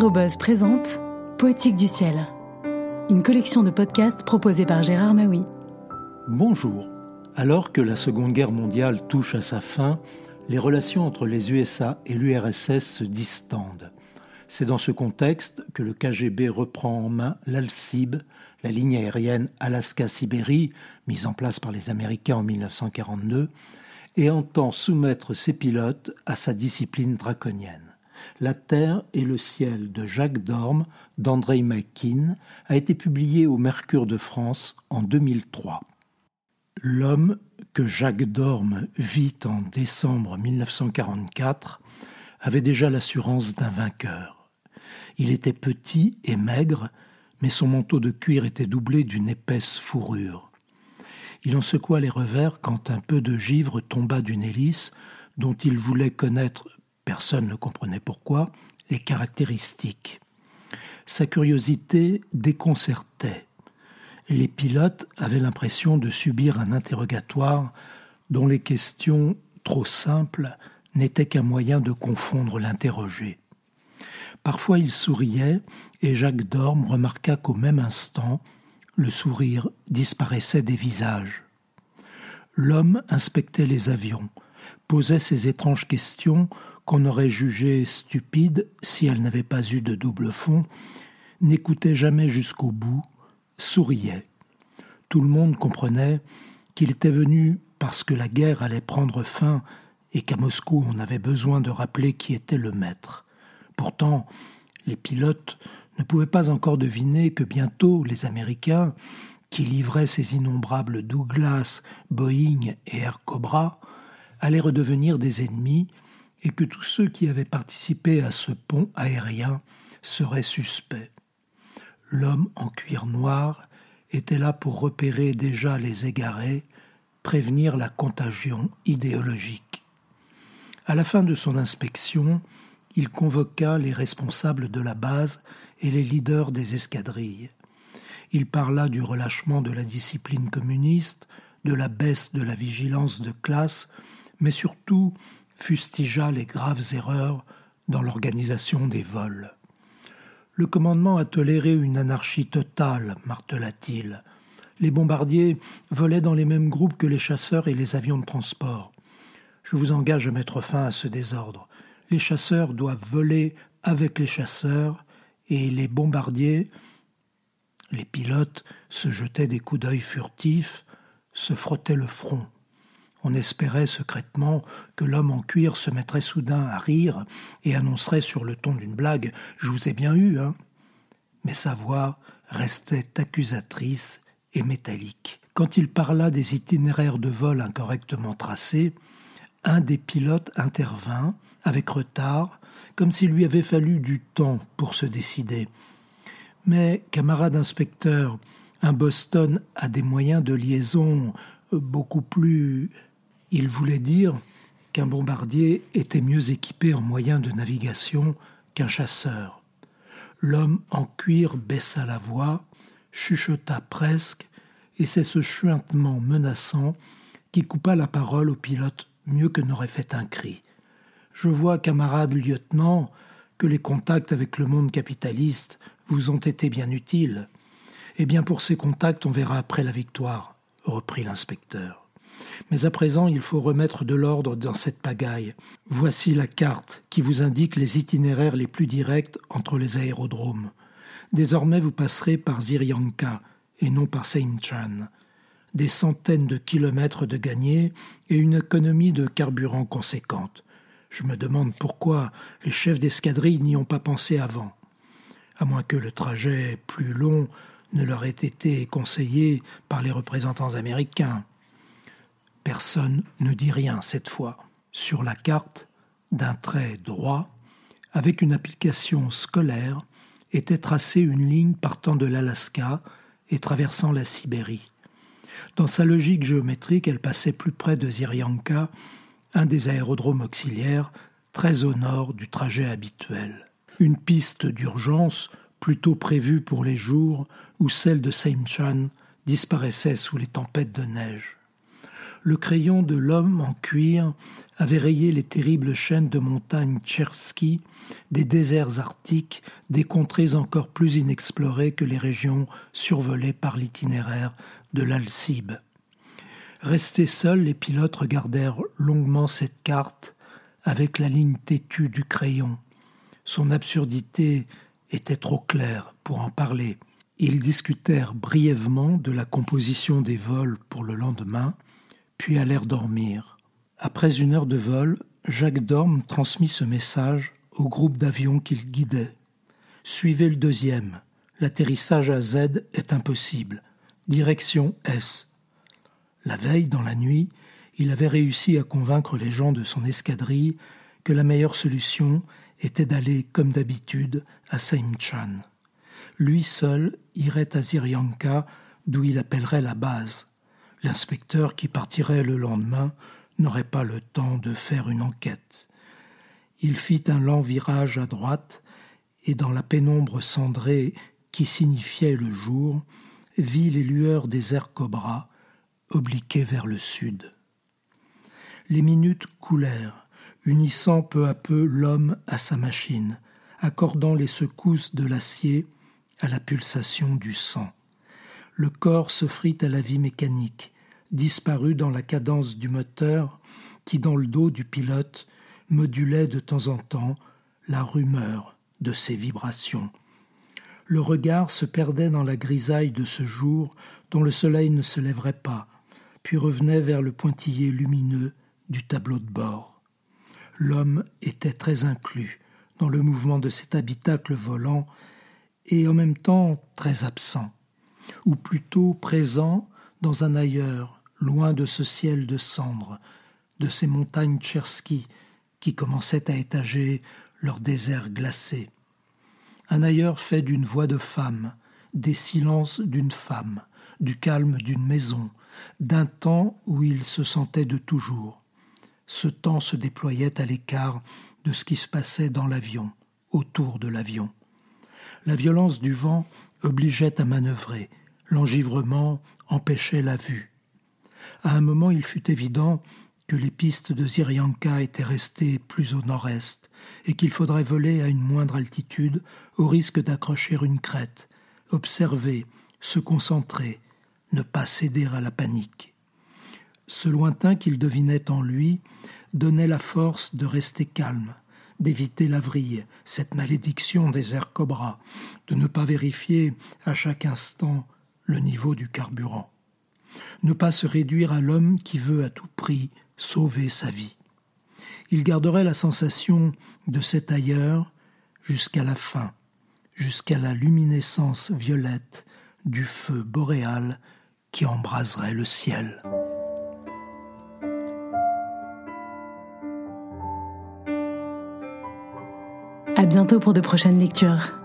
Aérobuzz présente Poétique du ciel, une collection de podcasts proposée par Gérard Maui. Bonjour. Alors que la Seconde Guerre mondiale touche à sa fin, les relations entre les USA et l'URSS se distendent. C'est dans ce contexte que le KGB reprend en main l'ALCIB, la ligne aérienne Alaska-Sibérie, mise en place par les Américains en 1942, et entend soumettre ses pilotes à sa discipline draconienne. La Terre et le ciel de Jacques Dorme d'André McKean a été publié au Mercure de France en 2003. L'homme que Jacques Dorme vit en décembre 1944 avait déjà l'assurance d'un vainqueur. Il était petit et maigre, mais son manteau de cuir était doublé d'une épaisse fourrure. Il en secoua les revers quand un peu de givre tomba d'une hélice dont il voulait connaître personne ne comprenait pourquoi, les caractéristiques. Sa curiosité déconcertait. Les pilotes avaient l'impression de subir un interrogatoire dont les questions, trop simples, n'étaient qu'un moyen de confondre l'interrogé. Parfois il souriait, et Jacques Dorme remarqua qu'au même instant, le sourire disparaissait des visages. L'homme inspectait les avions, posait ces étranges questions qu'on aurait jugé stupide si elle n'avait pas eu de double fond, n'écoutait jamais jusqu'au bout, souriait. Tout le monde comprenait qu'il était venu parce que la guerre allait prendre fin et qu'à Moscou on avait besoin de rappeler qui était le maître. Pourtant, les pilotes ne pouvaient pas encore deviner que bientôt les Américains, qui livraient ces innombrables Douglas, Boeing et Air Cobra, allaient redevenir des ennemis et que tous ceux qui avaient participé à ce pont aérien seraient suspects. L'homme en cuir noir était là pour repérer déjà les égarés, prévenir la contagion idéologique. À la fin de son inspection, il convoqua les responsables de la base et les leaders des escadrilles. Il parla du relâchement de la discipline communiste, de la baisse de la vigilance de classe, mais surtout fustigea les graves erreurs dans l'organisation des vols. Le commandement a toléré une anarchie totale, martela-t-il. Les bombardiers volaient dans les mêmes groupes que les chasseurs et les avions de transport. Je vous engage à mettre fin à ce désordre. Les chasseurs doivent voler avec les chasseurs et les bombardiers, les pilotes se jetaient des coups d'œil furtifs, se frottaient le front. On espérait secrètement que l'homme en cuir se mettrait soudain à rire et annoncerait sur le ton d'une blague Je vous ai bien eu, hein Mais sa voix restait accusatrice et métallique. Quand il parla des itinéraires de vol incorrectement tracés, un des pilotes intervint, avec retard, comme s'il lui avait fallu du temps pour se décider. Mais, camarade inspecteur, un Boston a des moyens de liaison beaucoup plus il voulait dire qu'un bombardier était mieux équipé en moyens de navigation qu'un chasseur. L'homme en cuir baissa la voix, chuchota presque, et c'est ce chuintement menaçant qui coupa la parole au pilote mieux que n'aurait fait un cri. Je vois, camarade lieutenant, que les contacts avec le monde capitaliste vous ont été bien utiles. Eh bien, pour ces contacts, on verra après la victoire, reprit l'inspecteur. Mais à présent, il faut remettre de l'ordre dans cette pagaille. Voici la carte qui vous indique les itinéraires les plus directs entre les aérodromes. Désormais, vous passerez par Zirianka et non par Seinchan. Des centaines de kilomètres de gagnés et une économie de carburant conséquente. Je me demande pourquoi les chefs d'escadrille n'y ont pas pensé avant. À moins que le trajet plus long ne leur ait été conseillé par les représentants américains. Personne ne dit rien cette fois. Sur la carte, d'un trait droit, avec une application scolaire, était tracée une ligne partant de l'Alaska et traversant la Sibérie. Dans sa logique géométrique, elle passait plus près de Zirianka, un des aérodromes auxiliaires, très au nord du trajet habituel. Une piste d'urgence, plutôt prévue pour les jours où celle de Seimchan disparaissait sous les tempêtes de neige le crayon de l'homme en cuir avait rayé les terribles chaînes de montagnes Tchersky, des déserts arctiques, des contrées encore plus inexplorées que les régions survolées par l'itinéraire de l'Alcibe. Restés seuls, les pilotes regardèrent longuement cette carte avec la ligne têtue du crayon. Son absurdité était trop claire pour en parler. Ils discutèrent brièvement de la composition des vols pour le lendemain, puis allèrent dormir. Après une heure de vol, Jacques Dorme transmit ce message au groupe d'avions qu'il guidait. Suivez le deuxième. L'atterrissage à Z est impossible. Direction S. La veille, dans la nuit, il avait réussi à convaincre les gens de son escadrille que la meilleure solution était d'aller, comme d'habitude, à Saimchan. Lui seul irait à Zirianka, d'où il appellerait la base. L'inspecteur qui partirait le lendemain n'aurait pas le temps de faire une enquête. Il fit un lent virage à droite, et dans la pénombre cendrée qui signifiait le jour, vit les lueurs des airs cobras obliquées vers le sud. Les minutes coulèrent, unissant peu à peu l'homme à sa machine, accordant les secousses de l'acier à la pulsation du sang. Le corps s'offrit à la vie mécanique, disparut dans la cadence du moteur qui, dans le dos du pilote, modulait de temps en temps la rumeur de ses vibrations. Le regard se perdait dans la grisaille de ce jour dont le soleil ne se lèverait pas, puis revenait vers le pointillé lumineux du tableau de bord. L'homme était très inclus dans le mouvement de cet habitacle volant et en même temps très absent, ou plutôt présent dans un ailleurs, loin de ce ciel de cendres, de ces montagnes Tchersky qui commençaient à étager leur désert glacé. Un ailleurs fait d'une voix de femme, des silences d'une femme, du calme d'une maison, d'un temps où il se sentait de toujours. Ce temps se déployait à l'écart de ce qui se passait dans l'avion, autour de l'avion. La violence du vent obligeait à manœuvrer, l'engivrement empêchait la vue. À un moment, il fut évident que les pistes de Zirianka étaient restées plus au nord-est et qu'il faudrait voler à une moindre altitude au risque d'accrocher une crête, observer, se concentrer, ne pas céder à la panique. Ce lointain qu'il devinait en lui donnait la force de rester calme, d'éviter la vrille, cette malédiction des airs cobras, de ne pas vérifier à chaque instant le niveau du carburant, ne pas se réduire à l'homme qui veut à tout prix sauver sa vie. Il garderait la sensation de cet ailleurs jusqu'à la fin, jusqu'à la luminescence violette du feu boréal qui embraserait le ciel. À bientôt pour de prochaines lectures.